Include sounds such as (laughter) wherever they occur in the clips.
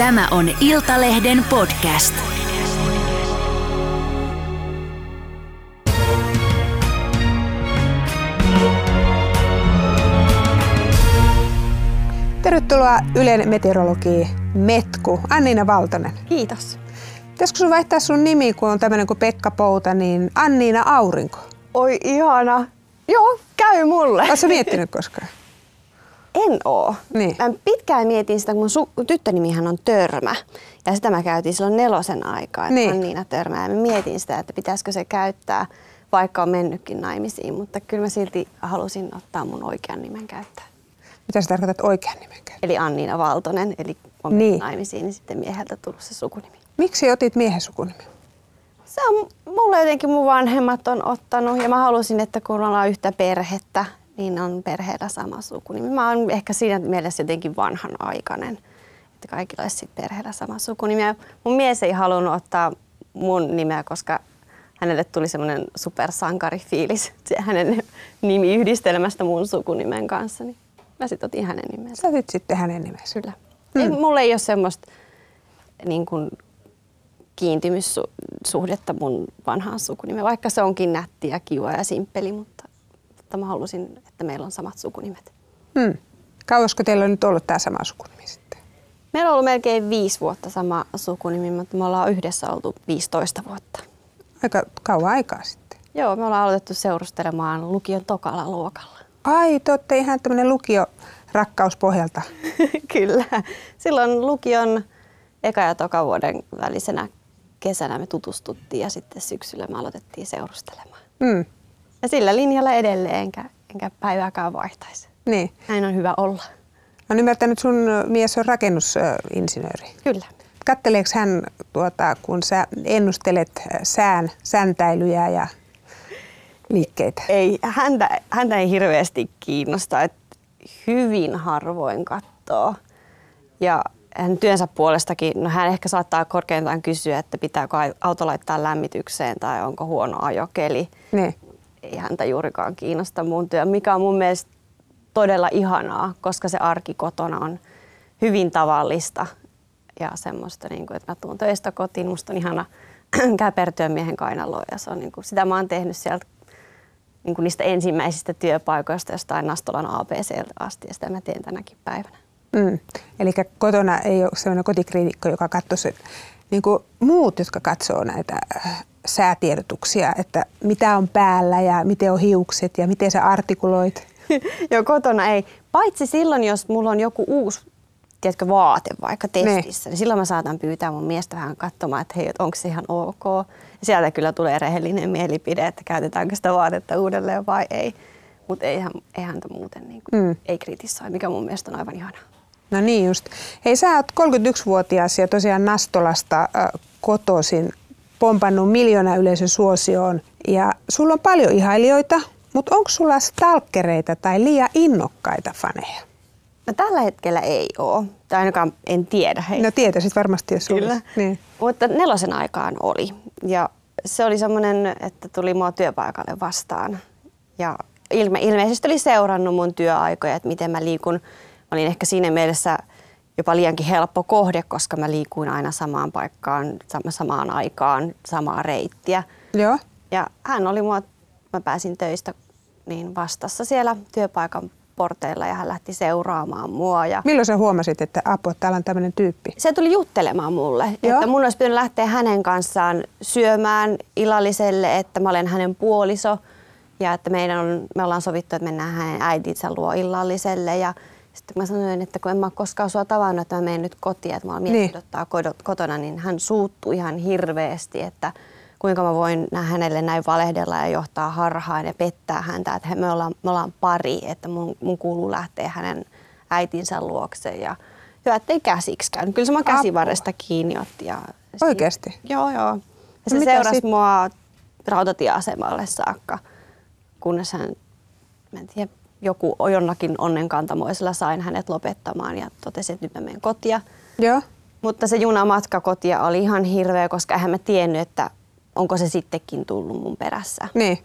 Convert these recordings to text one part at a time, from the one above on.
Tämä on Iltalehden podcast. Tervetuloa Ylen meteorologiin Metku. Anniina Valtonen. Kiitos. Pitäisikö sun vaihtaa sun nimi, kun on tämmöinen kuin Pekka Pouta, niin Anniina Aurinko? Oi ihana. Joo, käy mulle. Oletko miettinyt koskaan? En oo. Niin. Mä pitkään mietin sitä, kun mun su- tyttönimihän on Törmä. Ja sitä mä käytin silloin nelosen aikaa, että Niin. Anniina Törmä. Ja mä mietin sitä, että pitäisikö se käyttää, vaikka on mennytkin naimisiin. Mutta kyllä mä silti halusin ottaa mun oikean nimen käyttää. Mitä sä tarkoitat oikean nimen käyttöön? Eli Anniina Valtonen, eli on Niin. niin. naimisiin, niin sitten mieheltä tullut se sukunimi. Miksi otit miehen sukunimen? Se on mulle jotenkin mun vanhemmat on ottanut ja mä halusin, että kun ollaan yhtä perhettä, niin on perheellä sama sukunimi. Mä oon ehkä siinä mielessä jotenkin vanhanaikainen, että kaikilla olisi sit perheellä sama sukunimi. Ja mun mies ei halunnut ottaa mun nimeä, koska hänelle tuli semmoinen supersankarifiilis se (laughs) hänen nimiyhdistelmästä mun sukunimen kanssa. Niin mä sitten otin hänen nimensä. Sä otit sitten hänen nimensä. Kyllä. Mm. Ei, mulla ei ole semmoista niin kuin, kiintymyssuhdetta mun vanhaan sukunimeen, vaikka se onkin nätti ja kiva ja simppeli, mutta, mutta mä halusin, että meillä on samat sukunimet. Hmm. Kauasko teillä on nyt ollut tämä sama sukunimi sitten? Meillä on ollut melkein viisi vuotta sama sukunimi, mutta me ollaan yhdessä oltu 15 vuotta. Aika kauan aikaa sitten. Joo, me ollaan aloitettu seurustelemaan lukion tokalla luokalla. Ai, te olette ihan tämmöinen lukio rakkauspohjalta. (laughs) Kyllä. Silloin lukion eka ja toka vuoden välisenä kesänä me tutustuttiin ja sitten syksyllä me aloitettiin seurustelemaan. Hmm. Ja sillä linjalla edelleen, enkä, enkä päivääkään vaihtaisi. Niin. Näin on hyvä olla. Olen ymmärtänyt, sun mies on rakennusinsinööri. Kyllä. Katteleeko hän, tuota, kun sä ennustelet sään säntäilyjä ja liikkeitä? Ei, häntä, häntä ei hirveästi kiinnosta, että hyvin harvoin katsoo. Ja hän työnsä puolestakin, no hän ehkä saattaa korkeintaan kysyä, että pitääkö auto laittaa lämmitykseen tai onko huono ajokeli. Niin. Ei häntä juurikaan kiinnosta mun työ, mikä on mun mielestä todella ihanaa, koska se arki kotona on hyvin tavallista ja semmoista, niin kuin, että mä tuun töistä kotiin, musta on ihana (clears throat) käpertyä miehen kainaloon ja se on, niin kuin, sitä mä oon tehnyt sieltä niin kuin niistä ensimmäisistä työpaikoista jostain Nastolan ABCltä asti ja sitä mä teen tänäkin päivänä. Mm. Eli kotona ei ole sellainen kotikriitikko, joka katsoisi, niin kuin muut, jotka katsoo näitä äh, säätiedotuksia, että mitä on päällä ja miten on hiukset ja miten sä artikuloit. (laughs) Joo, kotona ei. Paitsi silloin, jos mulla on joku uusi tiedätkö, vaate vaikka testissä, niin. niin silloin mä saatan pyytää mun miestä vähän katsomaan, että hei, onko se ihan ok. Sieltä kyllä tulee rehellinen mielipide, että käytetäänkö sitä vaatetta uudelleen vai ei. Mutta eihän, eihän häntä muuten niin kuin, Mm. ei kritisoi, mikä mun mielestä on aivan ihanaa. No niin just. Hei, sä oot 31-vuotias ja tosiaan Nastolasta äh, kotoisin pompannut miljoona yleisön suosioon. Ja sulla on paljon ihailijoita, mutta onko sulla stalkereita tai liian innokkaita faneja? No tällä hetkellä ei ole, tai ainakaan en tiedä. Hei. No tietäisit varmasti, jos Kyllä. olisi. Niin. Mutta nelosen aikaan oli. Ja se oli semmoinen, että tuli mua työpaikalle vastaan. Ja ilme, ilmeisesti oli seurannut mun työaikoja, että miten mä liikun. Mä olin ehkä siinä mielessä jopa liiankin helppo kohde, koska mä liikuin aina samaan paikkaan, sam- samaan aikaan, samaa reittiä. Joo. Ja hän oli mua, mä pääsin töistä niin vastassa siellä työpaikan porteilla ja hän lähti seuraamaan mua. Ja Milloin sä huomasit, että apua, täällä on tämmöinen tyyppi? se tuli juttelemaan mulle, Joo. että mun olisi pitänyt lähteä hänen kanssaan syömään illalliselle, että mä olen hänen puoliso ja että meidän on, me ollaan sovittu, että mennään hänen äitinsä luo illalliselle ja sitten mä sanoin, että kun en mä ole koskaan sua tavannut, että mä menen nyt kotiin, että mä oon Niin. kodot- kotona, niin hän suuttui ihan hirveästi, että kuinka mä voin hänelle näin valehdella ja johtaa harhaan ja pettää häntä, että me ollaan, me ollaan pari, että mun, mun kuuluu lähteä hänen äitinsä luokse ja hyvä, ettei käsiksi käynyt. Kyllä se mä käsivarresta kiinni otti. Ja Oikeesti? Joo, joo. Ja se mitä seurasi sit? mua rautatieasemalle saakka, kunnes hän, mä en tiedä, joku jonakin onnenkantamoisella sain hänet lopettamaan ja totesi, että nyt mä menen kotia. Joo. Mutta se junamatka kotia oli ihan hirveä, koska eihän mä tiennyt, että onko se sittenkin tullut mun perässä. Niin.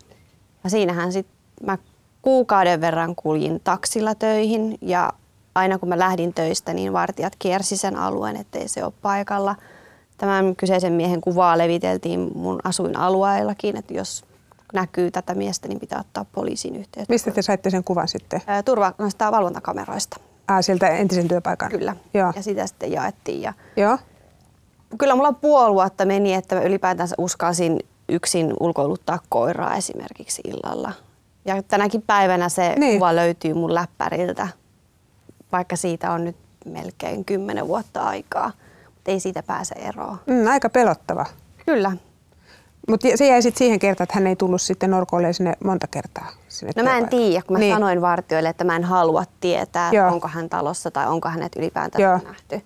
Ja siinähän sitten mä kuukauden verran kuljin taksilla töihin ja aina kun mä lähdin töistä, niin vartijat kiersi sen alueen, ettei se ole paikalla. Tämän kyseisen miehen kuvaa leviteltiin mun asuinalueellakin, että jos näkyy tätä miestä, niin pitää ottaa poliisin yhteyttä. Mistä te saitte sen kuvan sitten? Ää, Turva noista valvontakameroista. Ah, sieltä entisen työpaikan? Kyllä. Joo. Ja sitä sitten jaettiin. Ja Joo. kyllä mulla puoli vuotta meni, että mä ylipäätänsä uskalsin yksin ulkoiluttaa koiraa esimerkiksi illalla. Ja tänäkin päivänä se niin. kuva löytyy mun läppäriltä, vaikka siitä on nyt melkein kymmenen vuotta aikaa. Mutta ei siitä pääse eroon. Mm, aika pelottava. Kyllä. Mutta se jäi sitten siihen kertaan, että hän ei tullut sitten Norkolle sinne monta kertaa. Sinne No mä en tiedä, kun mä niin. sanoin vartijoille, että mä en halua tietää, Joo. onko hän talossa tai onko hänet ylipäätään Joo. nähty.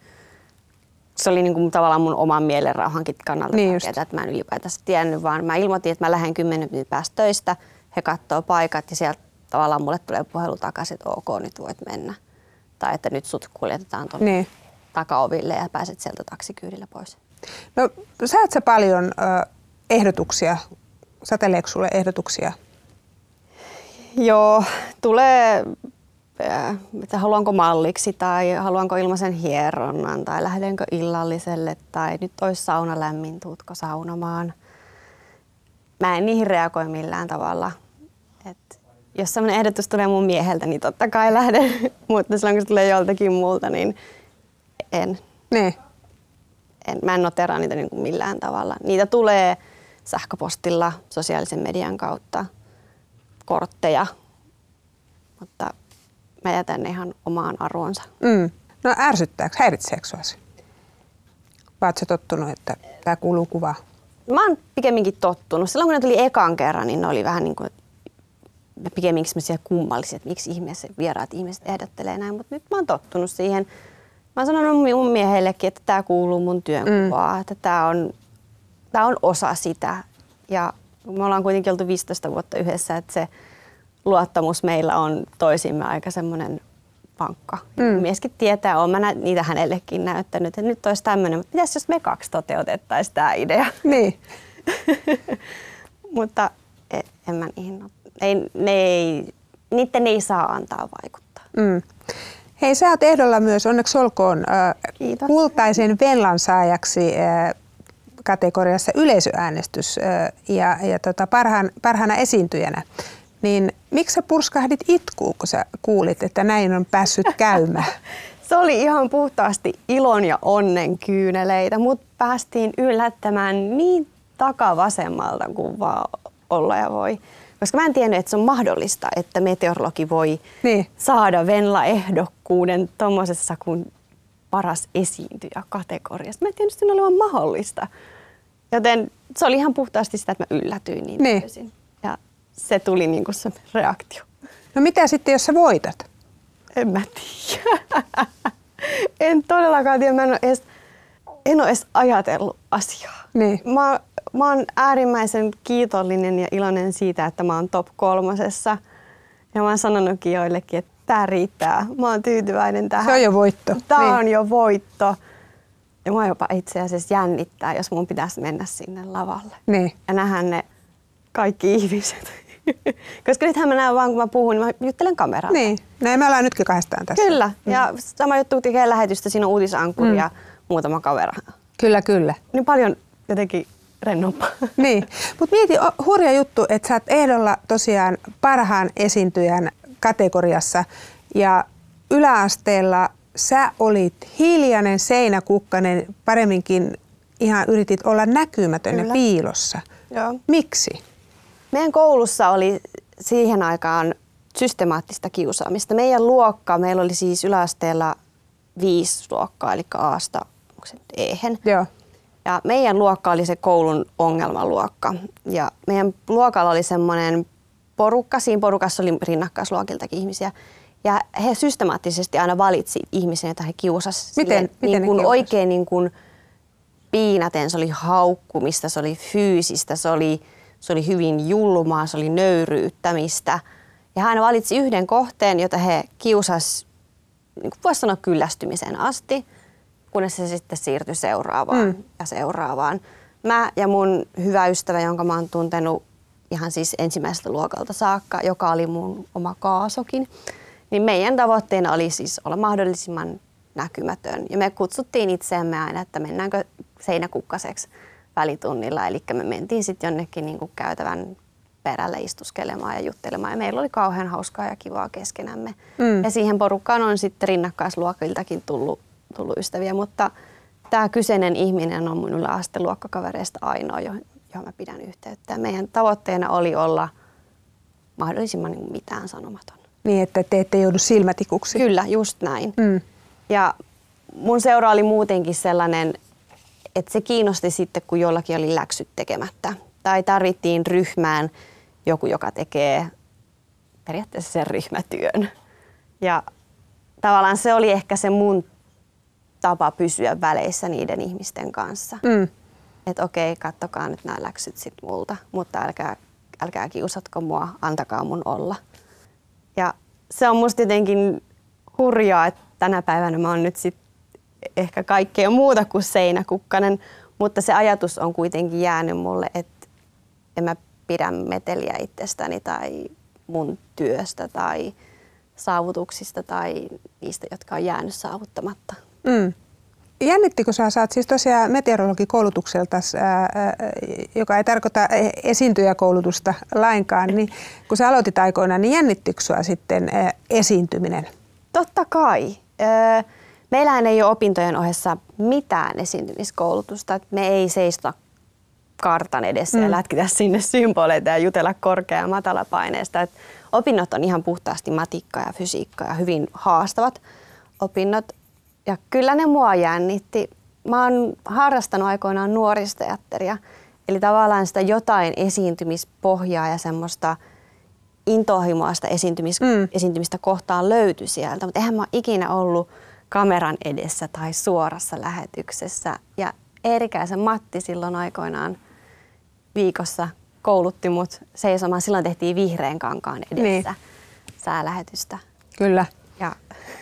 Se oli niin kuin tavallaan mun oman mielenrauhankin kannalta Niin tärkeää, että mä en ylipäätänsä tiennyt, vaan mä ilmoitin, että mä lähden 10 minuutin päästä töistä, he katsoo paikat ja sieltä tavallaan mulle tulee puhelu takaisin, että ok, nyt voit mennä. Tai että nyt sut kuljetetaan tuonne Niin. takaoville ja pääset sieltä taksikyydillä pois. No, saat sä paljon ö, ehdotuksia, sateleeko sulle ehdotuksia? Joo, tulee, äh, että haluanko malliksi tai haluanko ilmaisen hieronnan tai lähdenkö illalliselle tai nyt olisi sauna lämmin, tuutko saunomaan. Mä en niihin reagoi millään tavalla. Et jos sellainen ehdotus tulee mun mieheltä, niin totta kai lähden, (laughs) mutta silloin kun se tulee joltakin muulta, niin en. Niin. en mä en noteraa niitä niin kuin millään tavalla. Niitä tulee sähköpostilla, sosiaalisen median kautta, kortteja, mutta mä jätän ne ihan omaan arvoonsa. Mm. No ärsyttääkö, häiritseekö oot sä tottunut, että tämä kuuluu kuvaan? Mä oon pikemminkin tottunut. Silloin kun ne tuli ekan kerran, niin ne oli vähän niin kuin pikemminkin semmoisia kummallisia, että miksi ihmeessä vieraat ihmiset ehdottelee näin, mutta nyt mä oon tottunut siihen. Mä oon sanonut mun miehellekin, että tämä kuuluu mun työnkuvaan, mm. että tämä on, tää on osa sitä. Ja me ollaan kuitenkin oltu 15 vuotta yhdessä, että se luottamus meillä on toisimme aika semmoinen vankka. Mm. Mieskin tietää, on mä nä- niitä hänellekin näyttänyt, että nyt olisi tämmöinen, mutta mitäs jos me kaksi toteutettaisiin tämä idea? Niin. (laughs) Mutta e- en mä niihin, ei, ne ei, niiden ei saa antaa vaikuttaa. Mm. Hei, sä oot ehdolla myös, onneksi olkoon, äh, Kiitos. kultaisen Venlan saajaksi äh, kategoriassa yleisöäänestys ja, ja tota, parhaan, parhaana esiintyjänä. Niin miksi sä purskahdit itkuun, kun sä kuulit, että näin on päässyt (laughs) käymään? Se oli ihan puhtaasti ilon ja onnen kyyneleitä, mutta päästiin yllättämään niin takavasemmalta kuin vaan olla ja voi. Koska mä en tiennyt, että se on mahdollista, että meteorologi voi Niin. saada Venla-ehdokkuuden tuommoisessa kuin paras esiintyjä kategoriassa. Mä en tiennyt, että se on olevan mahdollista. Joten se oli ihan puhtaasti sitä, että mä yllätyin niin, Niin. täysin. Ja se tuli niin kuin se reaktio. No mitä sitten, jos sä voitat? En mä tiedä. (laughs) en todellakaan tiedä. Mä en ole edes, en ole edes ajatellut asiaa. Niin. Mä, mä oon äärimmäisen kiitollinen ja iloinen siitä, että mä oon top kolmosessa. Ja mä oon sanonutkin joillekin, että tää riittää. Mä oon tyytyväinen tähän. Se on jo voitto. Tää Niin. on jo voitto. Ja mua jopa itse asiassa jännittää, jos mun pitäisi mennä sinne lavalle. Niin. Ja nähdä ne kaikki ihmiset. (laughs) Koska nythän mä näen vaan, kun mä puhun, niin mä juttelen kameraan. Niin. Näin me ollaan nytkin kahdestaan tässä. Kyllä. Ja sama juttu tekee lähetystä, siinä on uutisankuri Mm. ja muutama kavera. Kyllä, kyllä. Niin paljon jotenkin rennompaa. (laughs) Niin, mutta mieti, hurja juttu, että sä oot ehdolla tosiaan parhaan esiintyjän kategoriassa ja yläasteella sä olit hiljainen seinäkukkanen, paremminkin ihan yritit olla näkymätön ja Kyllä. piilossa. Joo. Miksi? Meidän koulussa oli siihen aikaan systemaattista kiusaamista. Meidän luokka, meillä oli siis yläasteella viisi luokkaa, eli Aasta, onko se nyt Ehen. Joo. Ja meidän luokka oli se koulun ongelmaluokka. Ja meidän luokalla oli semmoinen porukka, siinä porukassa oli rinnakkaisluokiltakin ihmisiä. Ja he systemaattisesti aina valitsi ihmisen, jota he kiusasivat. Miten- miten niin kuin kiusasi? oikein niin kuin piinaten, se oli haukkumista, se oli fyysistä, se oli, se oli hyvin julmaa, se oli nöyryyttämistä. Ja hän valitsi yhden kohteen, jota he kiusas, niin kuin voisi sanoa kyllästymiseen asti, kunnes se sitten siirtyi seuraavaan Mm. ja seuraavaan. Mä ja mun hyvä ystävä, jonka mä oon tuntenut ihan siis ensimmäiseltä luokalta saakka, joka oli mun oma kaasokin, Niin meidän tavoitteena oli siis olla mahdollisimman näkymätön. Ja me kutsuttiin itseämme aina, että mennäänkö seinäkukkaseksi välitunnilla. Eli me mentiin sitten jonnekin niin kuin käytävän perälle istuskelemaan ja juttelemaan. Ja meillä oli kauhean hauskaa ja kivaa keskenämme. Mm. Ja siihen porukkaan on sitten rinnakkaisluokiltakin tullut, tullut ystäviä, mutta tämä kyseinen ihminen on mun yläasteluokkakavereista ainoa, johon, johon mä pidän yhteyttä. Meidän tavoitteena oli olla mahdollisimman niin mitään sanomaton. Niin, että te ette joudu silmätikuksi. Kyllä, just näin. Mm. Ja mun seura oli muutenkin sellainen, että se kiinnosti sitten, kun jollakin oli läksyt tekemättä. Tai tarvittiin ryhmään joku, joka tekee periaatteessa sen ryhmätyön. Ja tavallaan se oli ehkä se mun tapa pysyä väleissä niiden ihmisten kanssa. Mm. Että okei, kattokaa nyt nämä läksyt sit multa, mutta älkää, älkää kiusatko mua, antakaa mun olla. Se on musta jotenkin hurjaa, että tänä päivänä mä oon nyt sit ehkä kaikkea muuta kuin seinäkukkanen, mutta se ajatus on kuitenkin jäänyt mulle, että en mä pidä meteliä itsestäni tai mun työstä tai saavutuksista tai niistä, jotka on jäänyt saavuttamatta. Mm. Jännittikö sä, saat siis tosiaan meteorologikoulutukselta, ää, joka ei tarkoita e, esiintyjäkoulutusta lainkaan, niin kun sä aloitit aikoinaan, niin jännittikö sua sitten ää, esiintyminen? Totta kai. Meillähän ei ole opintojen ohessa mitään esiintymiskoulutusta. Me ei seistä kartan edessä mm. ja lätkitä sinne symboleita ja jutella korkea- ja matalapaineesta. Et opinnot on ihan puhtaasti matikkaa ja fysiikkaa ja hyvin haastavat opinnot. Ja kyllä ne mua jännitti. Mä oon harrastanut aikoinaan nuoristeatteria, eli tavallaan sitä jotain esiintymispohjaa ja semmoista intohimoa sitä esiintymis- mm. esiintymistä kohtaan löytyi sieltä, mutta eihän mä ikinä ollut kameran edessä tai suorassa lähetyksessä. Ja Eerikäisen Matti silloin aikoinaan viikossa koulutti mut seisomaan. Silloin tehtiin vihreän kankaan edessä niin. säälähetystä. Kyllä. Ja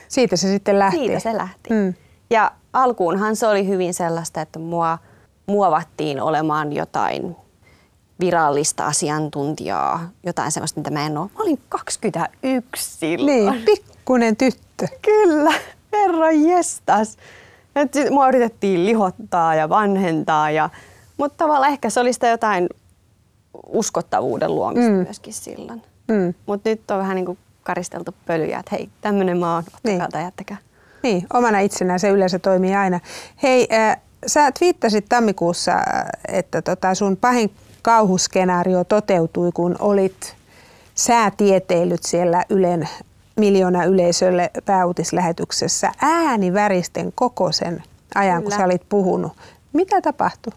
siitä se sitten lähti. Siitä se lähti. Mm. Ja alkuunhan se oli hyvin sellaista, että mua muovattiin olemaan jotain virallista asiantuntijaa, jotain sellaista, mitä mä en ole. Mä olin 21 silloin. Niin, pikkunen tyttö. Kyllä, herra jestas. mua yritettiin lihottaa ja vanhentaa, ja, mutta tavallaan ehkä se oli sitä jotain uskottavuuden luomista mm. myöskin silloin. Mm. Mutta nyt on vähän niin kuin karisteltu pölyjä, että hei, tämmöinen mä oon, ottakaa niin. tai jättäkää. Niin, omana itsenään se yleensä toimii aina. Hei, äh, sä twiittasit tammikuussa, että tota sun pahin kauhuskenaario toteutui, kun olit säätieteilyt siellä Ylen miljoona yleisölle pääutislähetyksessä ääni koko sen ajan, Kyllä. kun sä olit puhunut. Mitä tapahtui?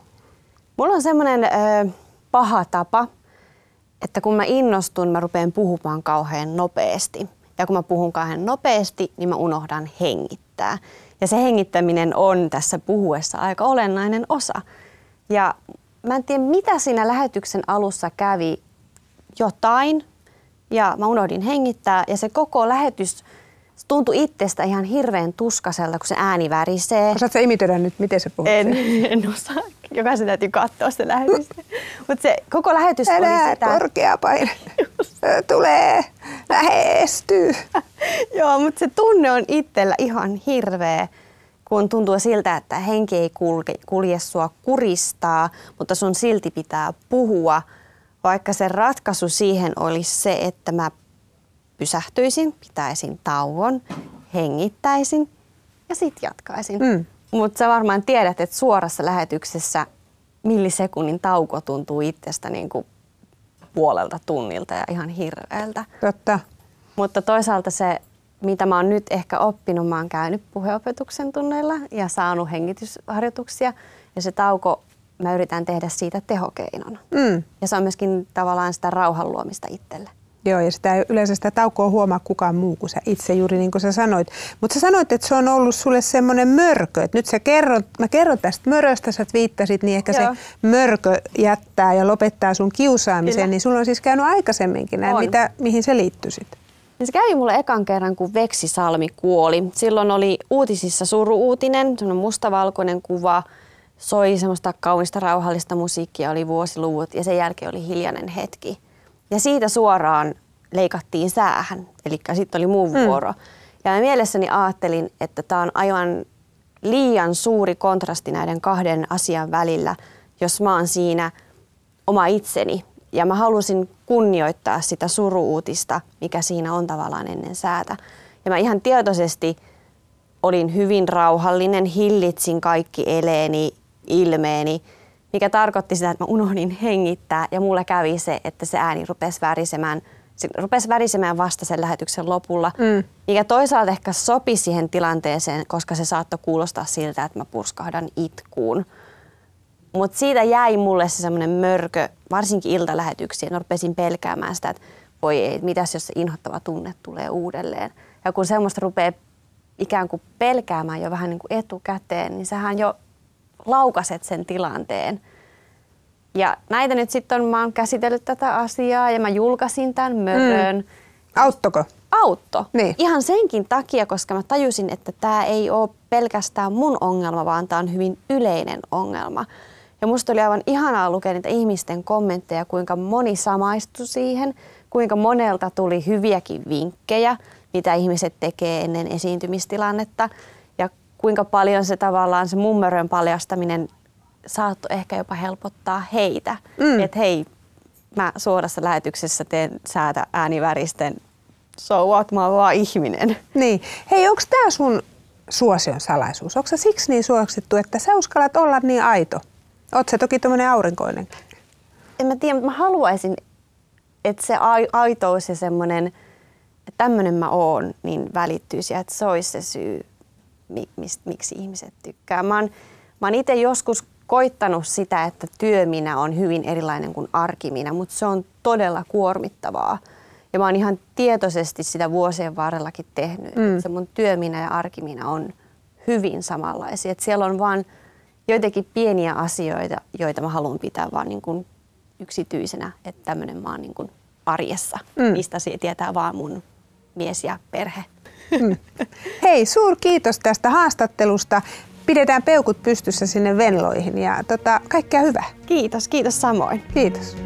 Mulla on semmoinen äh, paha tapa, että kun mä innostun, mä rupean puhumaan kauhean nopeasti. Ja kun mä puhun kauhean nopeasti, niin mä unohdan hengittää. Ja se hengittäminen on tässä puhuessa aika olennainen osa. Ja mä en tiedä, mitä siinä lähetyksen alussa kävi. Jotain. Ja mä unohdin hengittää. Ja se koko lähetys tuntui itsestä ihan hirveän tuskaselta, kun se ääni värisee. Osaatko imitoida nyt, miten se puhut? En, (laughs) en osaa. Jokaisen täytyy katsoa se lähetys. (laughs) Mutta se koko lähetys Älä oli sitä... korkea paine. (laughs) Tulee, lähestyy. Joo, mutta se tunne on itsellä ihan hirveä kun tuntuu siltä, että henki ei kulke, kulje sua kuristaa, mutta sun silti pitää puhua, vaikka se ratkaisu siihen olisi se, että mä pysähtyisin, pitäisin tauon, hengittäisin ja sitten jatkaisin. Mm. Mutta sä varmaan tiedät, että suorassa lähetyksessä millisekunnin tauko tuntuu itsestä niin kuin puolelta tunnilta ja ihan hirveältä. Totta. Mutta toisaalta se mitä mä oon nyt ehkä oppinut, mä oon käynyt puheopetuksen tunneilla ja saanut hengitysharjoituksia. Ja se tauko, mä yritän tehdä siitä tehokeinona. Mm. Ja se on myöskin tavallaan sitä rauhan luomista itselle. Joo, ja sitä yleensä sitä taukoa huomaa kukaan muu kuin sä itse, juuri niin kuin sä sanoit. Mutta sä sanoit, että se on ollut sulle semmoinen mörkö, että nyt sä kerrot, mä kerron tästä möröstä, sä viittasit, niin ehkä Joo. se mörkö jättää ja lopettaa sun kiusaamisen, Kyllä. niin sulla on siis käynyt aikaisemminkin näin, mitä, mihin se liittyy sitten? Niin se kävi mulle ekan kerran, kun Veksi Salmi kuoli. Silloin oli uutisissa suru-uutinen, semmoinen mustavalkoinen kuva, soi semmoista kaunista rauhallista musiikkia, oli vuosiluvut ja sen jälkeen oli hiljainen hetki. Ja siitä suoraan leikattiin säähän, eli sitten oli mun mm. vuoro. Ja mä mielessäni ajattelin, että tämä on aivan liian suuri kontrasti näiden kahden asian välillä, jos mä oon siinä oma itseni. Ja mä halusin kunnioittaa sitä suruutista, mikä siinä on tavallaan ennen säätä. Ja mä ihan tietoisesti olin hyvin rauhallinen, hillitsin kaikki eleeni, ilmeeni, mikä tarkoitti sitä, että mä unohdin hengittää ja mulle kävi se, että se ääni rupesi värisemään, se rupesi värisemään vasta sen lähetyksen lopulla, mm. mikä toisaalta ehkä sopi siihen tilanteeseen, koska se saattoi kuulostaa siltä, että mä purskahdan itkuun. Mutta siitä jäi mulle se semmoinen mörkö, varsinkin iltalähetyksiä. Mä rupesin pelkäämään sitä, että voi ei, mitäs jos se inhottava tunne tulee uudelleen. Ja kun semmoista rupeaa ikään kuin pelkäämään jo vähän niin kuin etukäteen, niin sähän jo laukaset sen tilanteen. Ja näitä nyt sitten mä oon käsitellyt tätä asiaa ja mä julkaisin tämän mörön. Mm. Auttoko? Autto. Niin. Ihan senkin takia, koska mä tajusin, että tämä ei ole pelkästään mun ongelma, vaan tämä on hyvin yleinen ongelma. Ja musta oli aivan ihanaa lukea niitä ihmisten kommentteja, kuinka moni samaistui siihen, kuinka monelta tuli hyviäkin vinkkejä, mitä ihmiset tekee ennen esiintymistilannetta kuinka paljon se tavallaan se mummörön paljastaminen saattoi ehkä jopa helpottaa heitä. Mm. Että hei, mä suorassa lähetyksessä teen säätä ääniväristen, so what, mä oon vaan ihminen. Niin. Hei, onko tämä sun suosion salaisuus? Onko se siksi niin suosittu, että sä uskallat olla niin aito? Oot se toki tämmöinen aurinkoinen. En mä tiedä, mä haluaisin, että se aitous ja semmoinen, että tämmöinen mä oon, niin välittyisi ja että se olisi se syy, mist, miksi ihmiset tykkää. Mä oon, mä oon itse joskus koittanut sitä, että työminä on hyvin erilainen kuin arkimina, mutta se on todella kuormittavaa. Ja mä oon ihan tietoisesti sitä vuosien varrellakin tehnyt. Mm. Se mun työminä ja arkimina on hyvin samanlaisia. Et siellä on vaan joitakin pieniä asioita, joita mä haluan pitää vaan niin kuin yksityisenä, että tämmöinen mä oon niin kuin arjessa. Mm. Mistä se tietää vaan mun mies ja perhe. Mm. Hei, suur kiitos tästä haastattelusta. Pidetään peukut pystyssä sinne venloihin ja tota, kaikkea hyvää. Kiitos, kiitos samoin. Kiitos.